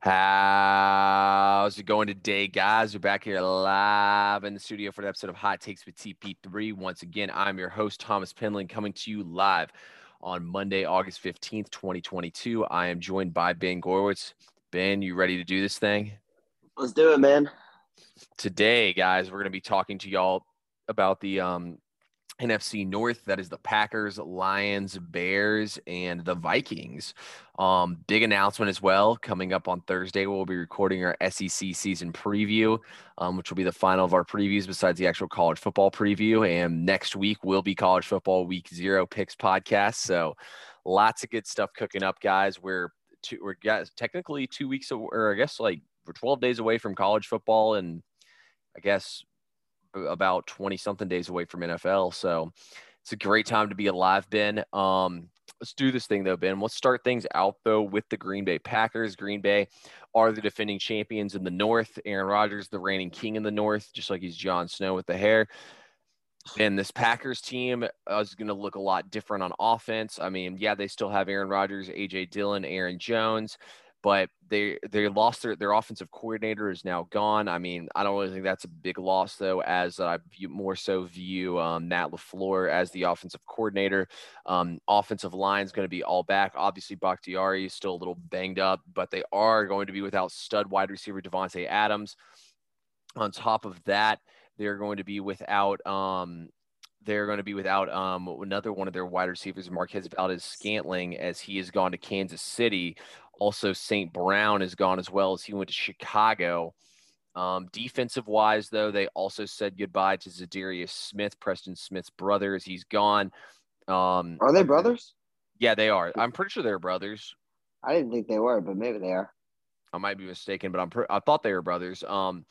How's it going today, guys? We're back here live in the studio for an episode of Hot Takes with TP3. Once again, I'm your host, Thomas Penland, coming to you live on Monday, August 15th, 2022. I am joined by Ben Gorwitz. Ben, you ready to do this thing? Let's do it, man. Today, guys, we're going to be talking to y'all about the um, NFC North. That is the Packers, Lions, Bears, and the Vikings. Um, big announcement as well coming up on Thursday. We'll be recording our SEC season preview, um, which will be the final of our previews besides the actual college football preview. And next week will be college football week zero picks podcast. So lots of good stuff cooking up, guys. We're two, we're guys technically two weeks or I guess like we're 12 days away from college football and I guess about 20 something days away from NFL. So it's a great time to be alive, Ben. Um, let's do this thing though, Ben. Let's start things out though with the Green Bay Packers. Green Bay are the defending champions in the North. Aaron Rodgers, the reigning king in the North, just like he's Jon Snow with the hair. And this Packers team is going to look a lot different on offense. I mean, yeah, they still have Aaron Rodgers, AJ Dillon, Aaron Jones but they they lost their their offensive coordinator is now gone. I mean, I don't really think that's a big loss though, as I more so view um, Matt LaFleur as the offensive coordinator. Um, offensive line is going to be all back. Obviously, Bakhtiari is still a little banged up, but they are going to be without stud wide receiver Davante Adams. On top of that, they're going to be without um, they're going to be without um, another one of their wide receivers, Marquez Valdes-Scantling, as he has gone to Kansas City. Also, St. Brown is gone as well as he went to Chicago. Um, defensive wise, though, they also said goodbye to Za'Darius Smith, Preston Smith's brother, as he's gone. Um, are they brothers? Yeah, they are. I'm pretty sure they're brothers. I didn't think they were, but maybe they are. I might be mistaken, but I'm I thought they were brothers. Um,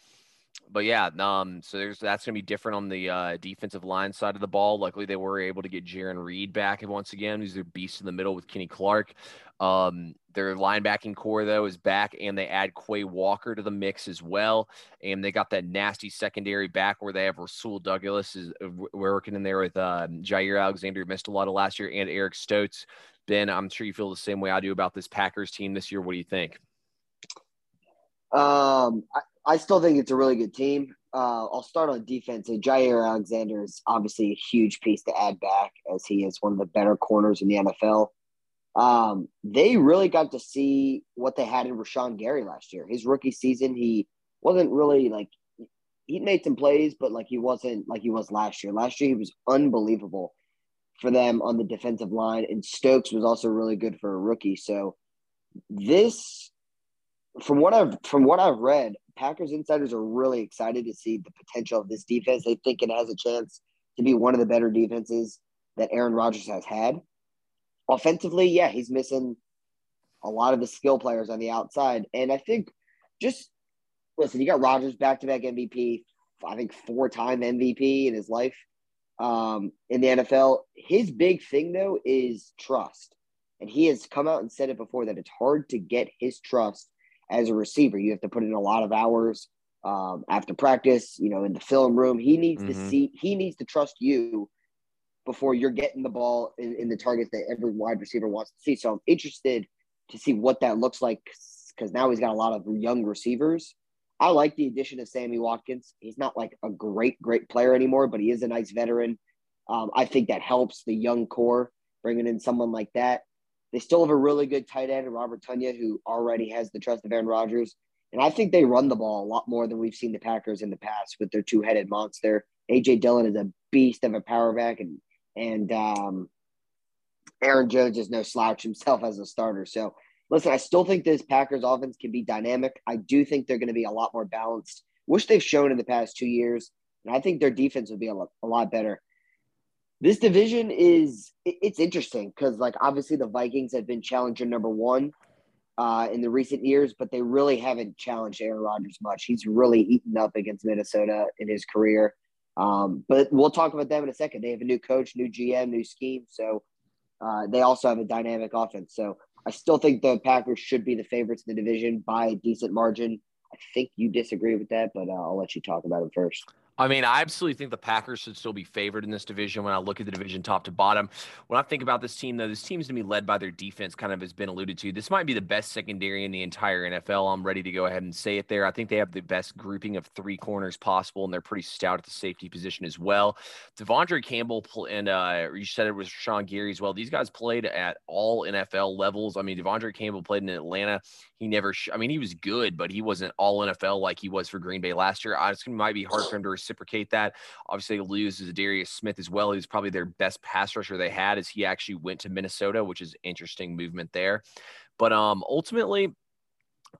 but yeah, um, so there's that's gonna be different on the uh, defensive line side of the ball. Luckily, they were able to get Jarran Reed back once again, who's their beast in the middle with Kenny Clark. Um, their linebacking core though is back, and they add Quay Walker to the mix as well. And they got that nasty secondary back where they have Rasul Douglas is uh, working in there with uh, Jaire Alexander, missed a lot of last year, and Eric Stokes. Ben, I'm sure you feel the same way I do about this Packers team this year. What do you think? Um, I, I still think it's a really good team. Uh, I'll start on defense. Jaire Alexander is obviously a huge piece to add back as he is one of the better corners in the NFL. Um, they really got to see what they had in Rashan Gary last year. His rookie season, he wasn't really like he made some plays, but like he wasn't like he was last year. Last year he was unbelievable for them on the defensive line, and Stokes was also really good for a rookie. So this, from what I've from what I've read, Packers insiders are really excited to see the potential of this defense. They think it has a chance to be one of the better defenses that Aaron Rodgers has had. Offensively, yeah, he's missing a lot of the skill players on the outside. And I think just listen, you got Rodgers back to back MVP, I think four time MVP in his life um, in the NFL. His big thing, though, is trust. And he has come out and said it before that it's hard to get his trust as a receiver. You have to put in a lot of hours um, after practice, you know, in the film room. He needs mm-hmm. to see, he needs to trust you before you're getting the ball in, in, the targets that every wide receiver wants to see. So I'm interested to see what that looks like because now he's got a lot of young receivers. I like the addition of Sammy Watkins. He's not like a great, great player anymore, but he is a nice veteran. Um, I think that helps the young core bringing in someone like that. They still have a really good tight end, Robert Tonyan, who already has the trust of Aaron Rodgers. And I think they run the ball a lot more than we've seen the Packers in the past with their two headed monster. AJ Dillon is a beast of a power back, and and um, Aaron Jones is no slouch himself as a starter. So listen, I still think this Packers offense can be dynamic. I do think they're going to be a lot more balanced, which they've shown in the past two years. And I think their defense will be a lot, a lot better this division is it's interesting because like obviously the Vikings have been challenger number one uh, in the recent years, but they really haven't challenged Aaron Rodgers much. He's really eaten up against Minnesota in his career. Um, but we'll talk about them in a second. They have a new coach, new GM, new scheme, so uh, they also have a dynamic offense. So I still think the Packers should be the favorites in the division by a decent margin. I think you disagree with that, but uh, I'll let you talk about it first. I mean, I absolutely think the Packers should still be favored in this division when I look at the division top to bottom. When I think about this team, though, this team's to be led by their defense, kind of has been alluded to. This might be the best secondary in the entire NFL. I'm ready to go ahead and say it there. I think they have the best grouping of three corners possible, and they're pretty stout at the safety position as well. De'Vondre Campbell and uh, you said it was Sean Gary as well. These guys played at all NFL levels. I mean, De'Vondre Campbell played in Atlanta. He never, sh- I mean, he was good, but he wasn't all NFL like he was for Green Bay last year. I just might be hard for him to reciprocate that. Obviously, loses Darius Smith as well. He's probably their best pass rusher they had as he actually went to Minnesota, which is interesting movement there. But um, ultimately,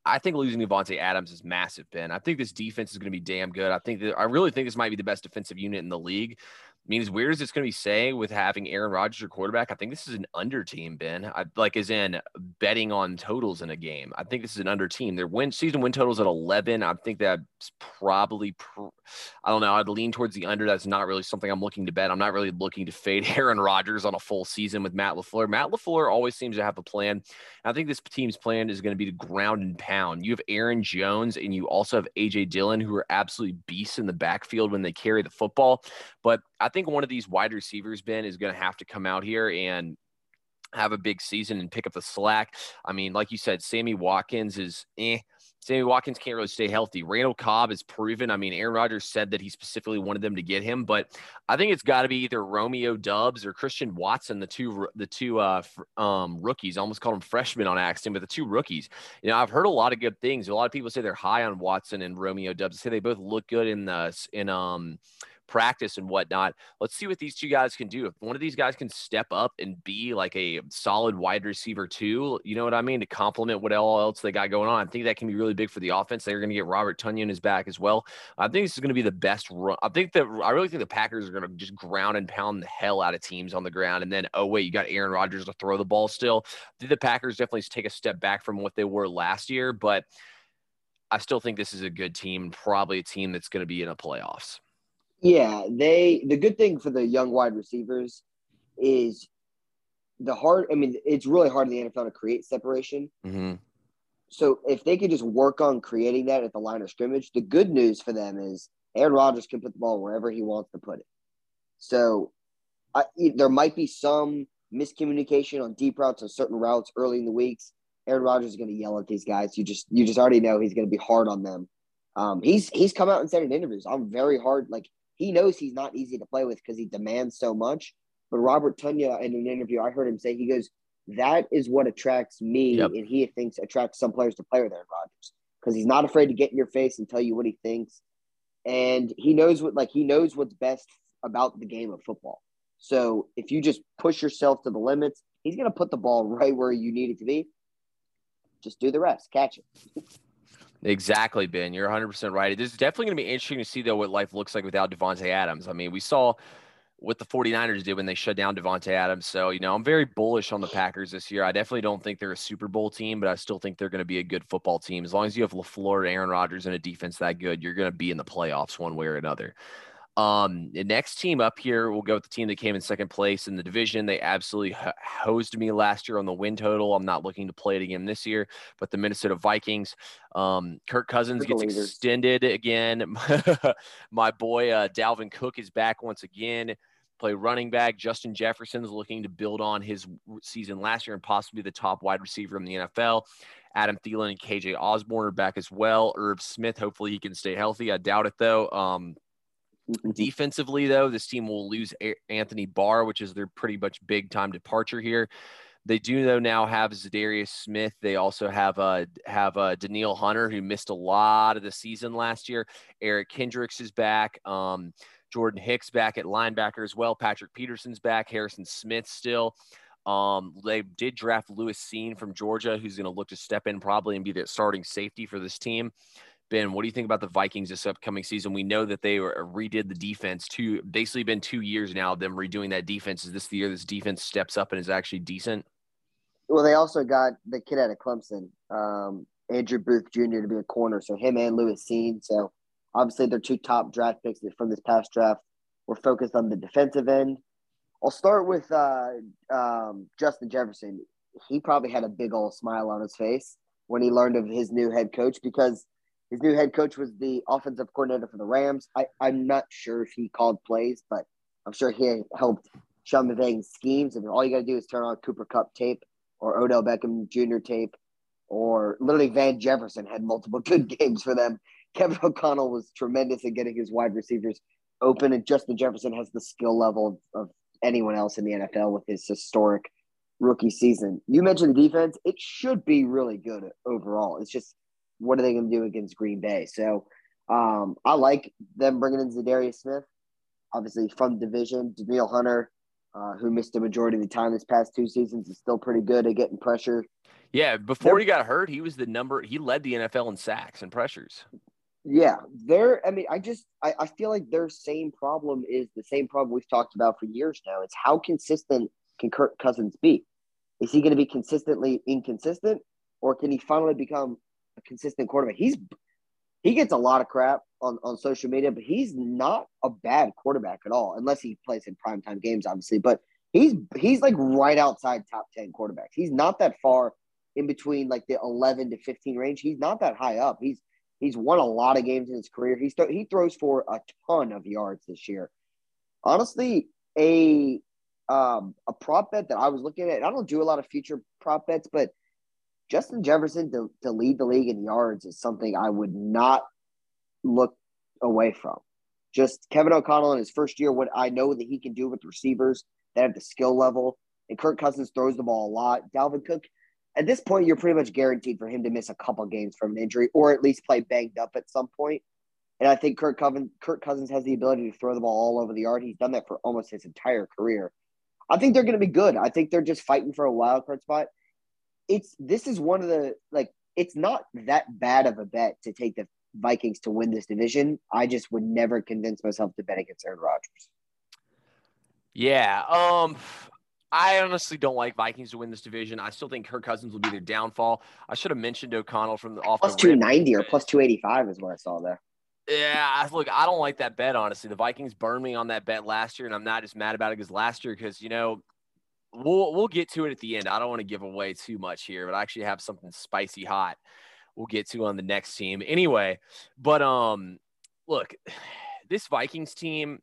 I think losing Davante Adams is massive, Ben. I think this defense is going to be damn good. I think that I really think this might be the best defensive unit in the league. I mean, as weird as it's going to be saying with having Aaron Rodgers your quarterback, I think this is an under team, Ben. I, like, as in betting on totals in a game. I think this is an under team. Their win season win totals at 11. I think that's probably, pr- I don't know. I'd lean towards the under. That's not really something I'm looking to bet. I'm not really looking to fade Aaron Rodgers on a full season with Matt LaFleur. Matt LaFleur always seems to have a plan. I think this team's plan is going to be to ground and pound. You have Aaron Jones and you also have AJ Dillon, who are absolutely beasts in the backfield when they carry the football. But I think one of these wide receivers, Ben, is going to have to come out here and have a big season and pick up the slack. I mean, like you said, Sammy Watkins is eh. Sammy Watkins can't really stay healthy. Randall Cobb is proven. I mean, Aaron Rodgers said that he specifically wanted them to get him, but I think it's got to be either Romeo Doubs or Christian Watson, the two the two uh, um, rookies. I almost called them freshmen on accident, but the two rookies. You know, I've heard a lot of good things. A lot of people say they're high on Watson and Romeo Doubs. Say they both look good in the in um practice and whatnot. Let's see what these two guys can do. If one of these guys can step up and be like a solid wide receiver too, you know what I mean, to complement what all else they got going on, I think that can be really big for the offense. They're going to get Robert Tonyan his back as well. I think this is going to be the best run. I think that I really think the Packers are going to just ground and pound the hell out of teams on the ground. And then, oh wait, you got Aaron Rodgers to throw the ball still. The Packers definitely take a step back from what they were last year, but I still think this is a good team, probably a team that's going to be in a playoffs. Yeah, they the good thing for the young wide receivers is the hard. I mean, it's really hard in the NFL to create separation. Mm-hmm. So if they could just work on creating that at the line of scrimmage, the good news for them is Aaron Rodgers can put the ball wherever he wants to put it. So I, there might be some miscommunication on deep routes on certain routes early in the weeks. Aaron Rodgers is going to yell at these guys. You just you just already know he's going to be hard on them. Um, he's he's come out and said in interviews, I'm very hard. Like he knows he's not easy to play with because he demands so much. But Robert Tonyan, in an interview, I heard him say, he goes, that is what attracts me, yep. and he thinks attracts some players to play with Aaron Rodgers because he's not afraid to get in your face and tell you what he thinks, and he knows what like he knows what's best about the game of football. So if you just push yourself to the limits, he's going to put the ball right where you need it to be. Just do the rest, catch it. Exactly, Ben. You're 100% right. It is definitely going to be interesting to see, though, what life looks like without Davante Adams. I mean, we saw what the 49ers did when they shut down Davante Adams. So, you know, I'm very bullish on the Packers this year. I definitely don't think they're a Super Bowl team, but I still think they're going to be a good football team. As long as you have LaFleur, Aaron Rodgers, and a defense that good, you're going to be in the playoffs one way or another. Um, the next team up here, we'll go with the team that came in second place in the division. They absolutely hosed me last year on the win total. I'm not looking to play it again this year, but the Minnesota Vikings. Um, Kirk Cousins gets extended again. My boy uh, Dalvin Cook is back once again. Play running back. Justin Jefferson's looking to build on his season last year and possibly the top wide receiver in the NFL. Adam Thielen and KJ Osborn are back as well. Irv Smith, hopefully he can stay healthy. I doubt it though. Um. Defensively, though, this team will lose Anthony Barr, which is their pretty much big time departure here. They do though now have Za'Darius Smith. They also have uh have uh Danielle Hunter who missed a lot of the season last year. Eric Kendricks is back. Um, Jordan Hicks back at linebacker as well. Patrick Peterson's back. Harrison Smith still. Um, they did draft Lewis Cine from Georgia, who's going to look to step in probably and be the starting safety for this team. Ben, what do you think about the Vikings this upcoming season? We know that they redid the defense two, basically been two years now of them redoing that defense. Is this the year this defense steps up and is actually decent? Well, they also got the kid out of Clemson, um, Andrew Booth Jr. to be a corner. So him and Lewis Cine. So obviously they're two top draft picks from this past draft. We're focused on the defensive end. I'll start with uh, um, Justin Jefferson. He probably had a big old smile on his face when he learned of his new head coach because – His new head coach was the offensive coordinator for the Rams. I, I'm not sure if he called plays, but I'm sure he helped Sean McVay's schemes. And all you got to do is turn on Cooper Kupp tape or Odell Beckham Jr. tape, or literally Van Jefferson had multiple good games for them. Kevin O'Connell was tremendous at getting his wide receivers open, and Justin Jefferson has the skill level of, of anyone else in the NFL with his historic rookie season. You mentioned the defense; it should be really good overall. It's just what are they going to do against Green Bay? So um, I like them bringing in Za'Darius Smith, obviously from division. Danielle Hunter, uh, who missed the majority of the time this past two seasons, is still pretty good at getting pressure. Yeah, before they're, he got hurt, he was the number. He led the NFL in sacks and pressures. Yeah, they're. I mean, I just I, I feel like their same problem is the same problem we've talked about for years now. It's how consistent can Kirk Cousins be? Is he going to be consistently inconsistent, or can he finally become a consistent quarterback? He's he gets a lot of crap on, on social media, but he's not a bad quarterback at all, unless he plays in primetime games, obviously. But he's he's like right outside top 10 quarterbacks. He's not that far in between like the 11 to 15 range. He's not that high up. He's he's won a lot of games in his career. He's th- he throws for a ton of yards this year. Honestly, a um, a prop bet that I was looking at. I don't do a lot of future prop bets, but Justin Jefferson to, to lead the league in yards is something I would not look away from. Just Kevin O'Connell in his first year, what I know that he can do with receivers that have the skill level. And Kirk Cousins throws the ball a lot. Dalvin Cook, at this point, you're pretty much guaranteed for him to miss a couple games from an injury or at least play banged up at some point. And I think Kirk Cousins, Kirk Cousins has the ability to throw the ball all over the yard. He's done that for almost his entire career. I think they're going to be good. I think they're just fighting for a wild card spot it's this is one of the like it's not that bad of a bet to take the Vikings to win this division. I just would never convince myself to bet against Aaron Rodgers. Yeah. Um I honestly don't like Vikings to win this division. I still think Kirk Cousins will be their downfall. I should have mentioned O'Connell from the off plus two ninety or plus two eighty five is what I saw there. Yeah, look, I don't like that bet honestly. The Vikings burned me on that bet last year, and I'm not as mad about it because last year because you know we'll we'll get to it at the end. I don't want to give away too much here, but I actually have something spicy hot. We'll get to on the next team anyway. But um, look, this Vikings team.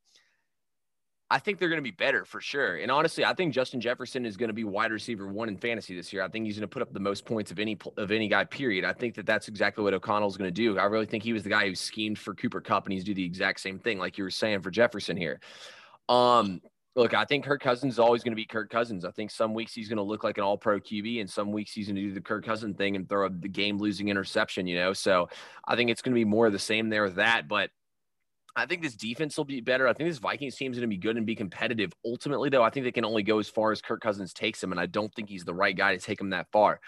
I think they're going to be better for sure. And honestly, I think Justin Jefferson is going to be wide receiver one in fantasy this year. I think he's going to put up the most points of any of any guy. Period. I think that that's exactly what O'Connell's going to do. I really think he was the guy who schemed for Cooper Kupp, and he's do the exact same thing, like you were saying for Jefferson here. Um, look, I think Kirk Cousins is always going to be Kirk Cousins. I think some weeks he's going to look like an all pro QB, and some weeks he's going to do the Kirk Cousins thing and throw the game losing interception, you know? So I think it's going to be more of the same there with that. But I think this defense will be better. I think this Vikings team is going to be good and be competitive. Ultimately, though, I think they can only go as far as Kirk Cousins takes them, and I don't think he's the right guy to take them that far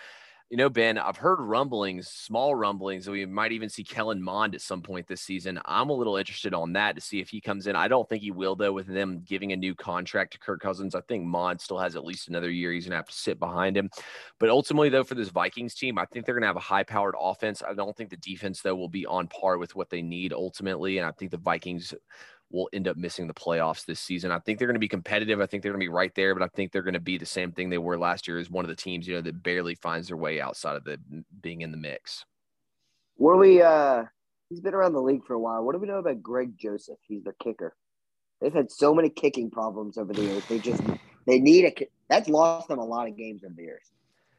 you know, Ben, I've heard rumblings, small rumblings, that we might even see Kellen Mond at some point this season. I'm a little interested on that to see if he comes in. I don't think he will, though, with them giving a new contract to Kirk Cousins. I think Mond still has at least another year. He's going to have to sit behind him. But ultimately, though, for this Vikings team, I think they're going to have a high powered offense. I don't think the defense, though, will be on par with what they need ultimately. And I think the Vikings will end up missing the playoffs this season. I think they're going to be competitive. I think they're going to be right there, but I think they're going to be the same thing they were last year as one of the teams, you know, that barely finds their way outside of the being in the mix. What do we uh he's been around the league for a while. What do we know about Greg Joseph? He's their kicker. They've had so many kicking problems over the years. They just they need a that's lost them a lot of games over the years.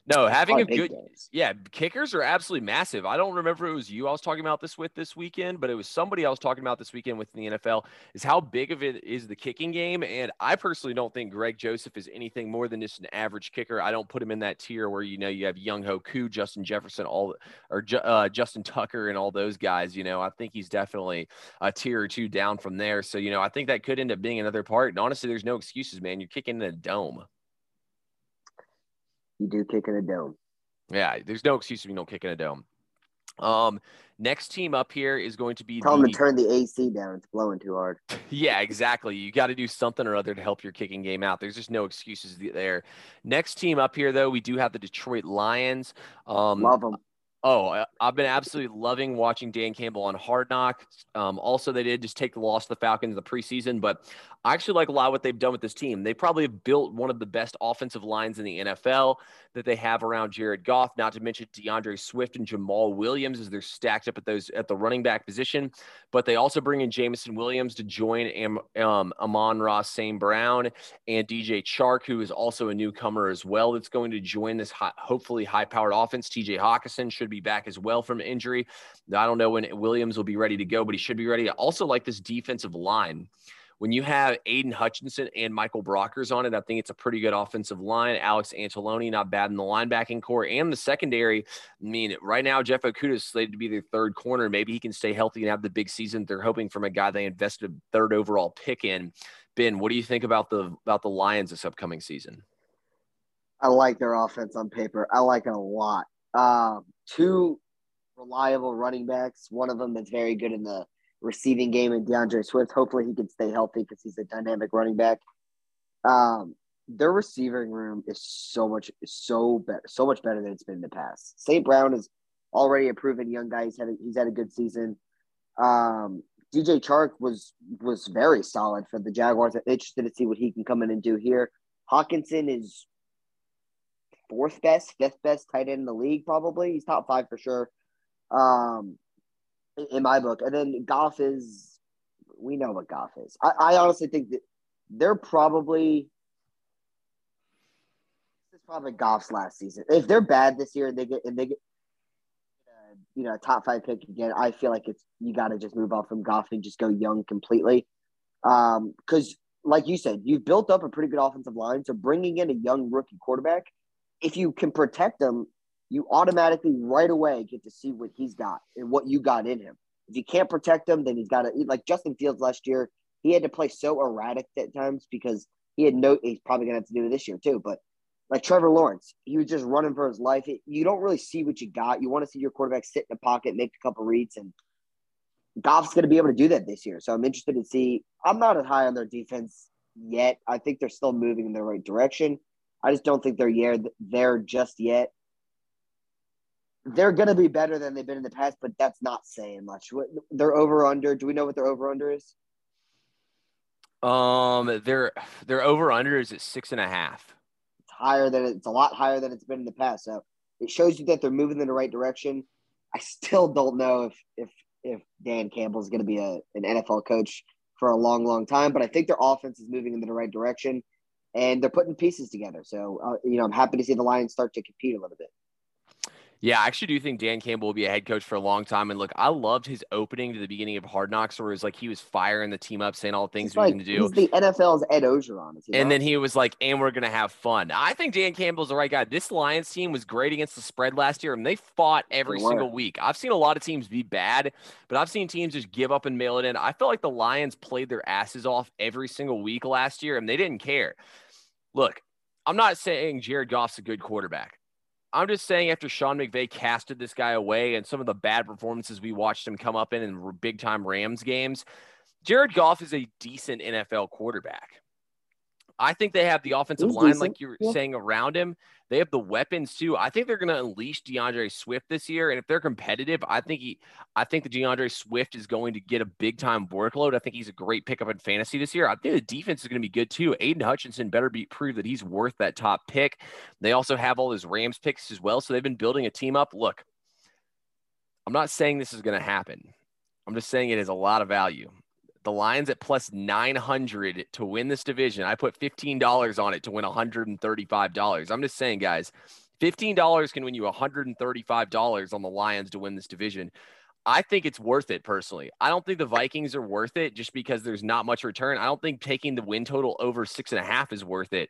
No, having a good games. yeah, kickers are absolutely massive. I don't remember it was you I was talking about this with this weekend, but it was somebody I was talking about this weekend with the NFL is how big of it is the kicking game. And I personally don't think Greg Joseph is anything more than just an average kicker. I don't put him in that tier where you know you have Younghoe Koo, Justin Jefferson, all or uh, Justin Tucker, and all those guys. You know, I think he's definitely a tier or two down from there. So you know, I think that could end up being another part. And honestly, there's no excuses, man. You're kicking in a dome you do kick in a dome. Yeah, there's no excuse if you don't kick in a dome. Um, next team up here is going to be. Tell the, them to turn the AC down. It's blowing too hard. Yeah, exactly. You got to do something or other to help your kicking game out. There's just no excuses there. Next team up here, though, we do have the Detroit Lions. Um, Love them. Oh, I've been absolutely loving watching Dan Campbell on Hard Knocks. Um, also, they did just take the loss to the Falcons in the preseason, but I actually like a lot what they've done with this team. They probably have built one of the best offensive lines in the NFL that they have around Jared Goff. Not to mention DeAndre Swift and Jamaal Williams as they're stacked up at those at the running back position. But they also bring in Jameson Williams to join Am, um, Amon Ross, St. Brown and DJ Chark, who is also a newcomer as well. That's going to join this high, hopefully high-powered offense. TJ Hockenson should be back as well from injury. I don't know when Williams will be ready to go, but he should be ready. I also like this defensive line when you have Aidan Hutchinson and Michael Brockers on it, I think it's a pretty good offensive line. Alex Anzalone, not bad in the linebacking core and the secondary. I mean, right now, Jeff Okudah is slated to be their third corner. Maybe he can stay healthy and have the big season they're hoping from a guy they invested a third overall pick in. Ben, what do you think about the about the Lions this upcoming season? I like their offense on paper. I like it a lot. Um, two reliable running backs. One of them that's very good in the receiving game and DeAndre Swift. Hopefully, he can stay healthy because he's a dynamic running back. Um, their receiving room is so much so better, so much better than it's been in the past. St. Brown is already a proven young guy. He's had a, he's had a good season. Um, DJ Chark was was very solid for the Jaguars. I'm interested to see what he can come in and do here. Hockenson is fourth best, fifth best tight end in the league, probably. He's top five for sure. Um, in my book. And then Goff is, we know what Goff is. I, I honestly think that they're probably, this is probably Goff's last season. If they're bad this year and they get, and they get, you know, a top five pick again, I feel like it's, you got to just move on from Goff and just go young completely. Um, cause like you said, you've built up a pretty good offensive line. So bringing in a young rookie quarterback, if you can protect them you automatically right away get to see what he's got and what you got in him. If you can't protect him, then he's got to like Justin Fields last year. He had to play so erratic at times because he had no. He's probably gonna have to do it this year too. But like Trevor Lawrence, he was just running for his life. It, you don't really see what you got. You want to see your quarterback sit in the pocket, make a couple reads, and Goff's going to be able to do that this year. So I'm interested to see. I'm not as high on their defense yet. I think they're still moving in the right direction. I just don't think they're there just yet they're going to be better than they've been in the past, but that's not saying much. They're over under. Do we know what their over under is? Um, their their over under is at six and a half. It's higher than it's a lot higher than it's been in the past. So it shows you that they're moving in the right direction. I still don't know if if if Dan Campbell is going to be a an NFL coach for a long, long time, but I think their offense is moving in the right direction, and they're putting pieces together. So uh, you know, I'm happy to see the Lions start to compete a little bit. Yeah, I actually do think Dan Campbell will be a head coach for a long time. And look, I loved his opening to the beginning of Hard Knocks, where it was like he was firing the team up, saying all the things we're going to do. He's the NFL's Ed Orgeron. And then he was like, and we're going to have fun. I think Dan Campbell's the right guy. This Lions team was great against the spread last year, and they fought every single week. I've seen a lot of teams be bad, but I've seen teams just give up and mail it in. I felt like the Lions played their asses off every single week last year, and they didn't care. Look, I'm not saying Jared Goff's a good quarterback. I'm just saying, after Sean McVay casted this guy away and some of the bad performances we watched him come up in in big time Rams games, Jared Goff is a decent NFL quarterback. I think they have the offensive He's line, decent. like you were yeah. saying, around him. They have the weapons too. I think they're going to unleash DeAndre Swift this year, and if they're competitive, I think he, I think the DeAndre Swift is going to get a big time workload. I think he's a great pickup in fantasy this year. I think the defense is going to be good too. Aidan Hutchinson better be prove that he's worth that top pick. They also have all his Rams picks as well, so they've been building a team up. Look, I'm not saying this is going to happen. I'm just saying it is a lot of value the Lions at plus 900 to win this division. I put $15 on it to win $135. I'm just saying, guys, $15 can win you $135 on the Lions to win this division. I think it's worth it personally. I don't think the Vikings are worth it just because there's not much return. I don't think taking the win total over six and a half is worth it.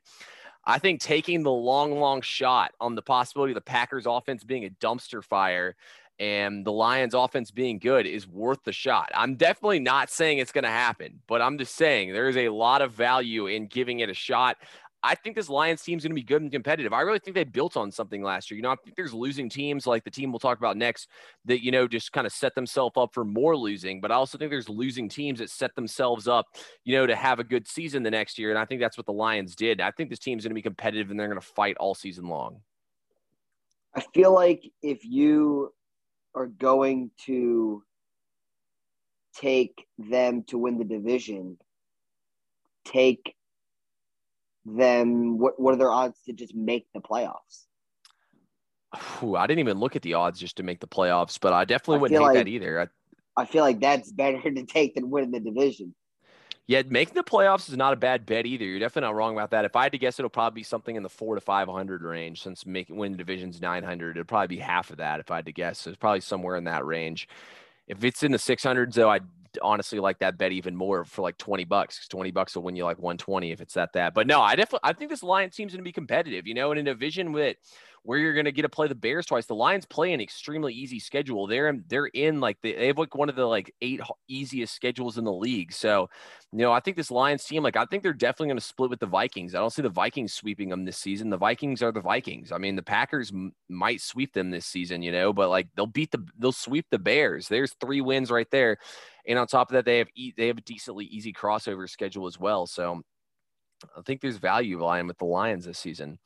I think taking the long, long shot on the possibility of the Packers offense being a dumpster fire and the Lions offense being good is worth the shot. I'm definitely not saying it's going to happen, but I'm just saying there is a lot of value in giving it a shot. I think this Lions team is going to be good and competitive. I really think they built on something last year. You know, I think there's losing teams like the team we'll talk about next that, you know, just kind of set themselves up for more losing. But I also think there's losing teams that set themselves up, you know, to have a good season the next year. And I think that's what the Lions did. I think this team's going to be competitive and they're going to fight all season long. I feel like if you are going to take them to win the division, take them what what are their odds to just make the playoffs? Ooh, I didn't even look at the odds just to make the playoffs, but I definitely I wouldn't hate like, that either. I, I feel like that's better to take than winning the division. Yeah, making the playoffs is not a bad bet either. You're definitely not wrong about that. If I had to guess, it'll probably be something in the four to five hundred range. Since making winning divisions nine hundred, it'd probably be half of that if I had to guess. So it's probably somewhere in that range. If it's in the six hundreds, though, I'd honestly like that bet even more for like 20 bucks. 20 bucks will win you like 120 if it's that that. But no, I definitely I think this Lions team's going to be competitive, you know, and in a division with where you're going to get to play the Bears twice. The Lions play an extremely easy schedule. They're in, they're in like the, they have like one of the like eight easiest schedules in the league. So, you know, I think this Lions team, like I think they're definitely going to split with the Vikings. I don't see the Vikings sweeping them this season. The Vikings are the Vikings. I mean, the Packers m- might sweep them this season, you know, but like they'll beat the they'll sweep the Bears. There's three wins right there, and on top of that, they have e- they have a decently easy crossover schedule as well. So. I think there's value lying with the Lions this season.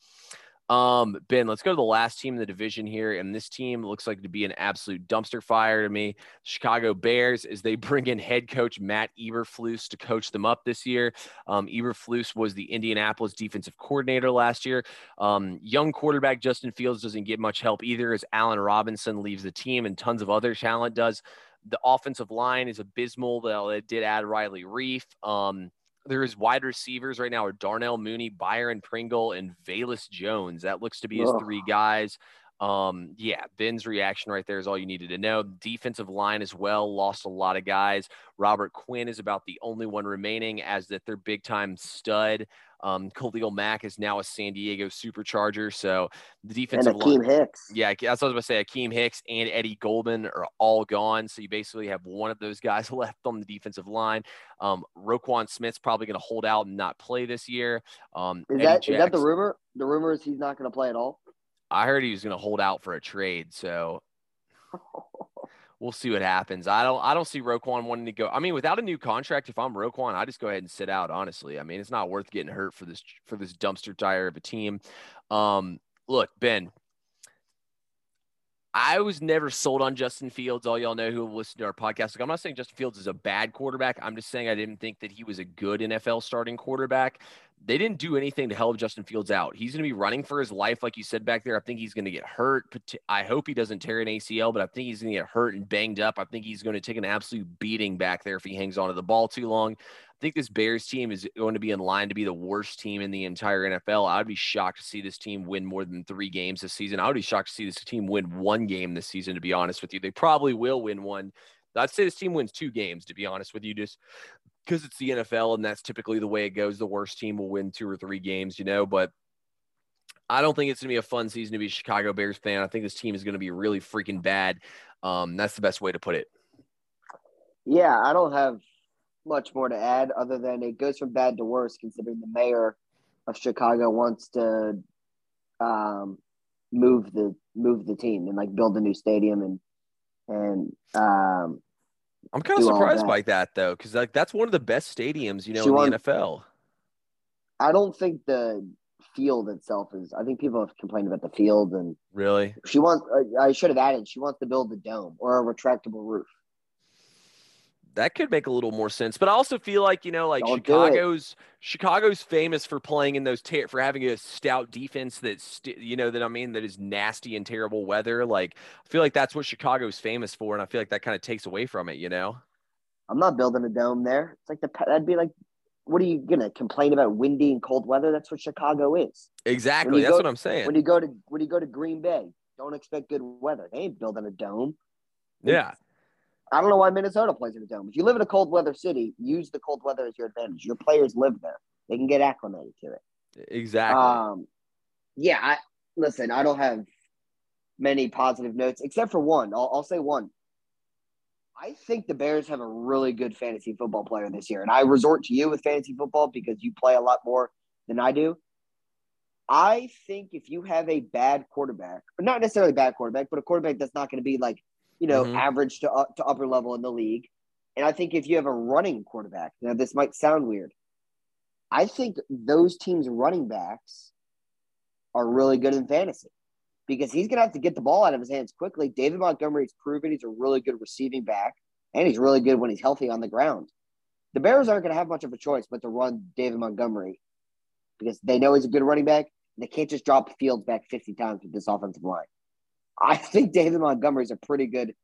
Um, Ben, let's go to the last team in the division here. And this team looks like to be an absolute dumpster fire to me. Chicago Bears, as they bring in head coach Matt Eberflus to coach them up this year. Um, Eberflus was the Indianapolis defensive coordinator last year. Um, young quarterback Justin Fields doesn't get much help either as Allen Robinson leaves the team and tons of other talent does. The offensive line is abysmal. Though they did add Riley Reiff. Um, there's wide receivers right now are Darnell Mooney, Byron Pringle, and Velus Jones. That looks to be his Ugh. three guys. Um, yeah, Ben's reaction right there is all you needed to know. Defensive line as well, lost a lot of guys. Robert Quinn is about the only one remaining as that their big time stud. Um, Khalil Mack is now a San Diego Supercharger. So the defensive and Akiem line, Hicks. Yeah, that's what I was going to say. Akiem Hicks and Eddie Goldman are all gone. So you basically have one of those guys left on the defensive line. Um, Roquan Smith's probably going to hold out and not play this year. Um, is that is that the rumor? The rumor is he's not going to play at all. I heard he was going to hold out for a trade. So we'll see what happens. I don't I don't see Roquan wanting to go. I mean, without a new contract, if I'm Roquan, I just go ahead and sit out. Honestly, I mean, it's not worth getting hurt for this for this dumpster tire of a team. Um, look, Ben. I was never sold on Justin Fields. All y'all know who listen to our podcast. Like, I'm not saying Justin Fields is a bad quarterback. I'm just saying I didn't think that he was a good NFL starting quarterback they didn't do anything to help Justin Fields out. He's going to be running for his life, like you said back there. I think he's going to get hurt. I hope he doesn't tear an ACL, but I think he's going to get hurt and banged up. I think he's going to take an absolute beating back there if he hangs onto the ball too long. I think this Bears team is going to be in line to be the worst team in the entire NFL. I'd be shocked to see this team win more than three games this season. I would be shocked to see this team win one game this season, to be honest with you. They probably will win one. I'd say this team wins two games, to be honest with you, just because it's the NFL and that's typically the way it goes. The worst team will win two or three games, you know, but I don't think it's going to be a fun season to be a Chicago Bears fan. I think this team is going to be really freaking bad. Um, that's the best way to put it. Yeah, I don't have much more to add other than it goes from bad to worse considering the mayor of Chicago wants to um, move the move the team and like build a new stadium and and um, I'm kind of surprised by that though, because like that's one of the best stadiums, you know, she in won, the NFL. I don't think the field itself is. I think people have complained about the field and really. She wants. I should have added. She wants to build a dome or a retractable roof that could make a little more sense. But I also feel like you know, like Don't Chicago's Chicago's famous for playing in those ter- for having a stout defense that's st- you know that I mean that is nasty and terrible weather. Like I feel like that's what Chicago's famous for, and I feel like that kind of takes away from it. You know, I'm not building a dome there. It's like the that'd be like. What are you gonna complain about windy and cold weather? That's what Chicago is. Exactly. That's go, what I'm saying. When you go to when you go to Green Bay, don't expect good weather. They ain't building a dome. Yeah. I don't know why Minnesota plays in a dome. If you live in a cold weather city, use the cold weather as your advantage. Your players live there; they can get acclimated to it. Exactly. Um, yeah. I, listen, I don't have many positive notes except for one. I'll, I'll say one. I think the Bears have a really good fantasy football player this year, and I resort to you with fantasy football because you play a lot more than I do. I think if you have a bad quarterback, or not necessarily bad quarterback, but a quarterback that's not going to be like you know, mm-hmm. average to, uh, to upper level in the league. And I think if you have a running quarterback, now this might sound weird. I think those teams' running backs are really good in fantasy. because he's going to have to get the ball out of his hands quickly. David Montgomery's proven he's a really good receiving back, and he's really good when he's healthy on the ground. The Bears aren't going to have much of a choice but to run David Montgomery because they know he's a good running back. They can't just drop Fields back 50 times with this offensive line. I think David Montgomery is a pretty good.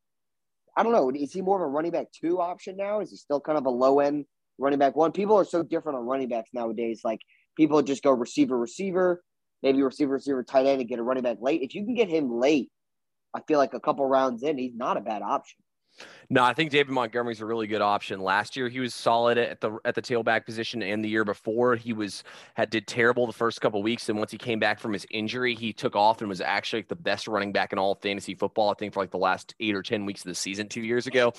I don't know. Is he more of a running back two option now? Is he still kind of a low end running back one? People are so different on running backs nowadays. Like people just go receiver, receiver, maybe receiver, receiver, tight end, and get a running back late. If you can get him late, I feel like a couple rounds in, he's not a bad option. No, I think David Montgomery's a really good option. Last year he was solid at the at the tailback position, and the year before he was had did terrible the first couple weeks. And once he came back from his injury, he took off and was actually like the best running back in all fantasy football. I think for like the last eight or ten weeks of the season two years ago.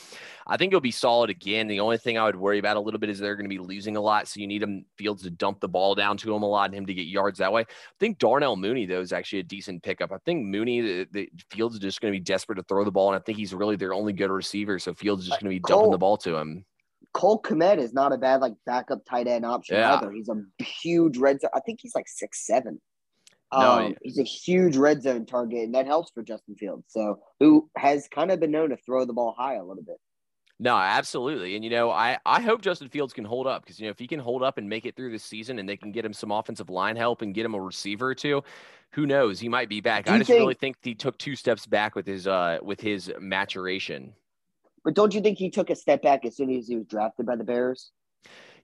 I think he'll be solid again. The only thing I would worry about a little bit is they're going to be losing a lot, so you need him Fields to dump the ball down to him a lot and him to get yards that way. I think Darnell Mooney though is actually a decent pickup. I think Mooney the, the Fields is just going to be desperate to throw the ball, and I think he's really their only good receiver. So Fields is just going to be Cole, dumping the ball to him. Cole Kmet is not a bad like backup tight end option yeah. either. He's a huge red zone. I think he's like six seven. Um, no, he's a huge red zone target, and that helps for Justin Fields. So, who has kind of been known to throw the ball high a little bit. No, absolutely. And you know, I I hope Justin Fields can hold up because you know if he can hold up and make it through the season, and they can get him some offensive line help and get him a receiver or two, who knows? He might be back. I just think, really think he took two steps back with his uh with his maturation. But don't you think he took a step back as soon as he was drafted by the Bears?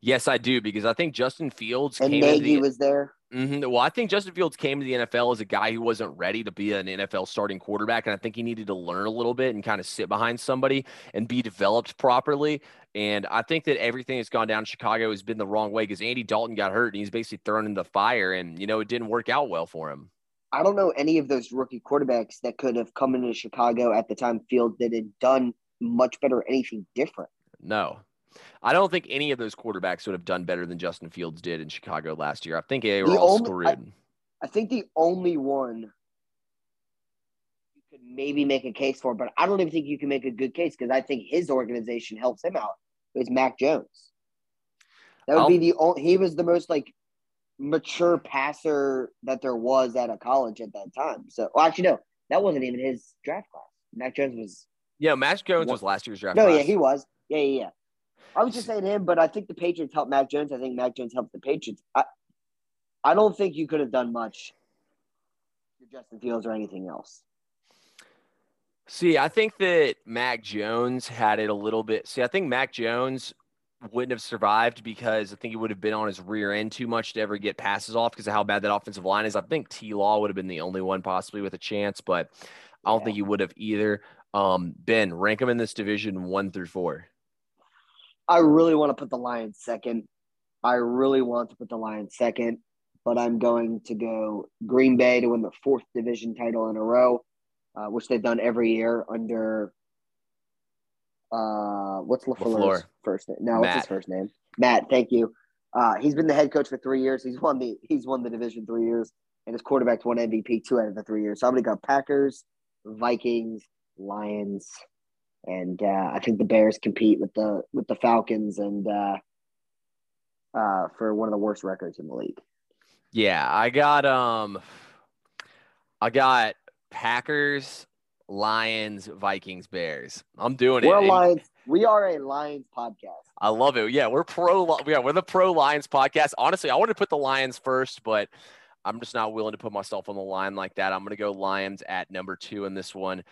Yes, I do because I think Justin Fields and Nagy the, was there. Mm-hmm, well, I think Justin Fields came to the NFL as a guy who wasn't ready to be an NFL starting quarterback, and I think he needed to learn a little bit and kind of sit behind somebody and be developed properly. And I think that everything that's gone down in Chicago has been the wrong way because Andy Dalton got hurt and he's basically thrown in the fire, and you know it didn't work out well for him. I don't know any of those rookie quarterbacks that could have come into Chicago at the time Fields did and done much better or anything different. No. I don't think any of those quarterbacks would have done better than Justin Fields did in Chicago last year. I think they were the all only, screwed. I, I think the only one you could maybe make a case for, but I don't even think you can make a good case because I think his organization helps him out. Is Mac Jones. That would I'll, be the only. He was the most like mature passer that there was at a college at that time. So, well, actually, no, that wasn't even his draft class. Mac Jones was yeah, Mac Jones was last year's draft. No, class. yeah, he was. Yeah, yeah, yeah. I was just saying him, but I think the Patriots helped Mac Jones. I think Mac Jones helped the Patriots. I, I don't think you could have done much for Justin Fields or anything else. See, I think that Mac Jones had it a little bit. See, I think Mac Jones wouldn't have survived because I think he would have been on his rear end too much to ever get passes off because of how bad that offensive line is. I think T Law would have been the only one possibly with a chance, but I don't yeah. think he would have either. Um, ben, rank them in this division one through four. I really want to put the Lions second. I really want to put the Lions second, but I'm going to go Green Bay to win the fourth division title in a row, uh, which they've done every year under uh, what's LaFleur's first name? No, Matt. what's his first name? Matt. Thank you. Uh, he's been the head coach for three years. He's won the he's won the division three years, and his quarterback's won MVP two out of the three years. So I'm gonna go Packers, Vikings, Lions, and uh, I think the Bears compete with the with the Falcons and uh, uh, for one of the worst records in the league. Yeah, I got um, I got Packers, Lions, Vikings, Bears. I'm doing it. we're. Lions. We are a Lions podcast. I love it. Yeah, we're pro. Yeah, we're the pro Lions podcast. Honestly, I want to put the Lions first, but I'm just not willing to put myself on the line like that. I'm going to go Lions at number two in this one.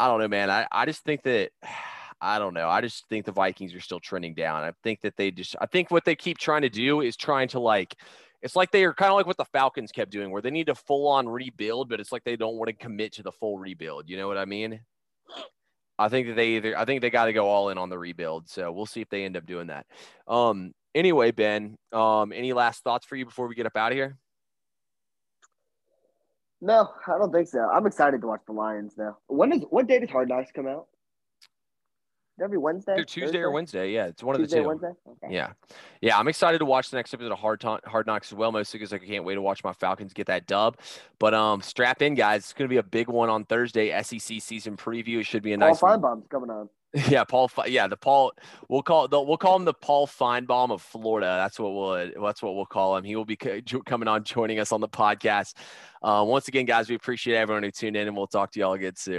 I don't know, man. I, I just think that I don't know. I just think the Vikings are still trending down. I think that they just I think what they keep trying to do is trying to like it's like they are kind of like what the Falcons kept doing, where they need to full on rebuild, but it's like they don't want to commit to the full rebuild. You know what I mean? I think that they either I think they got to go all in on the rebuild. So we'll see if they end up doing that. Um anyway, Ben, um, any last thoughts for you before we get up out of here? No, I don't think so. I'm excited to watch the Lions though. When is what date does Hard Knocks come out? Every Wednesday, Either Tuesday Thursday? or Wednesday. Yeah, it's one Tuesday, of the two. Wednesday. Okay. Yeah, yeah. I'm excited to watch the next episode of Hard Ta- Hard Knocks as well, mostly because I can't wait to watch my Falcons get that dub. But um, strap in, guys. It's going to be a big one on Thursday. SEC season preview. It should be a nice. Paul Finebaum's coming on. Yeah, Paul. Yeah, the Paul. We'll call the, we'll call him the Paul Finebaum of Florida. That's what we'll that's what we'll call him. He will be coming on, joining us on the podcast. Uh, once again, guys, we appreciate everyone who tuned in, and we'll talk to y'all again soon.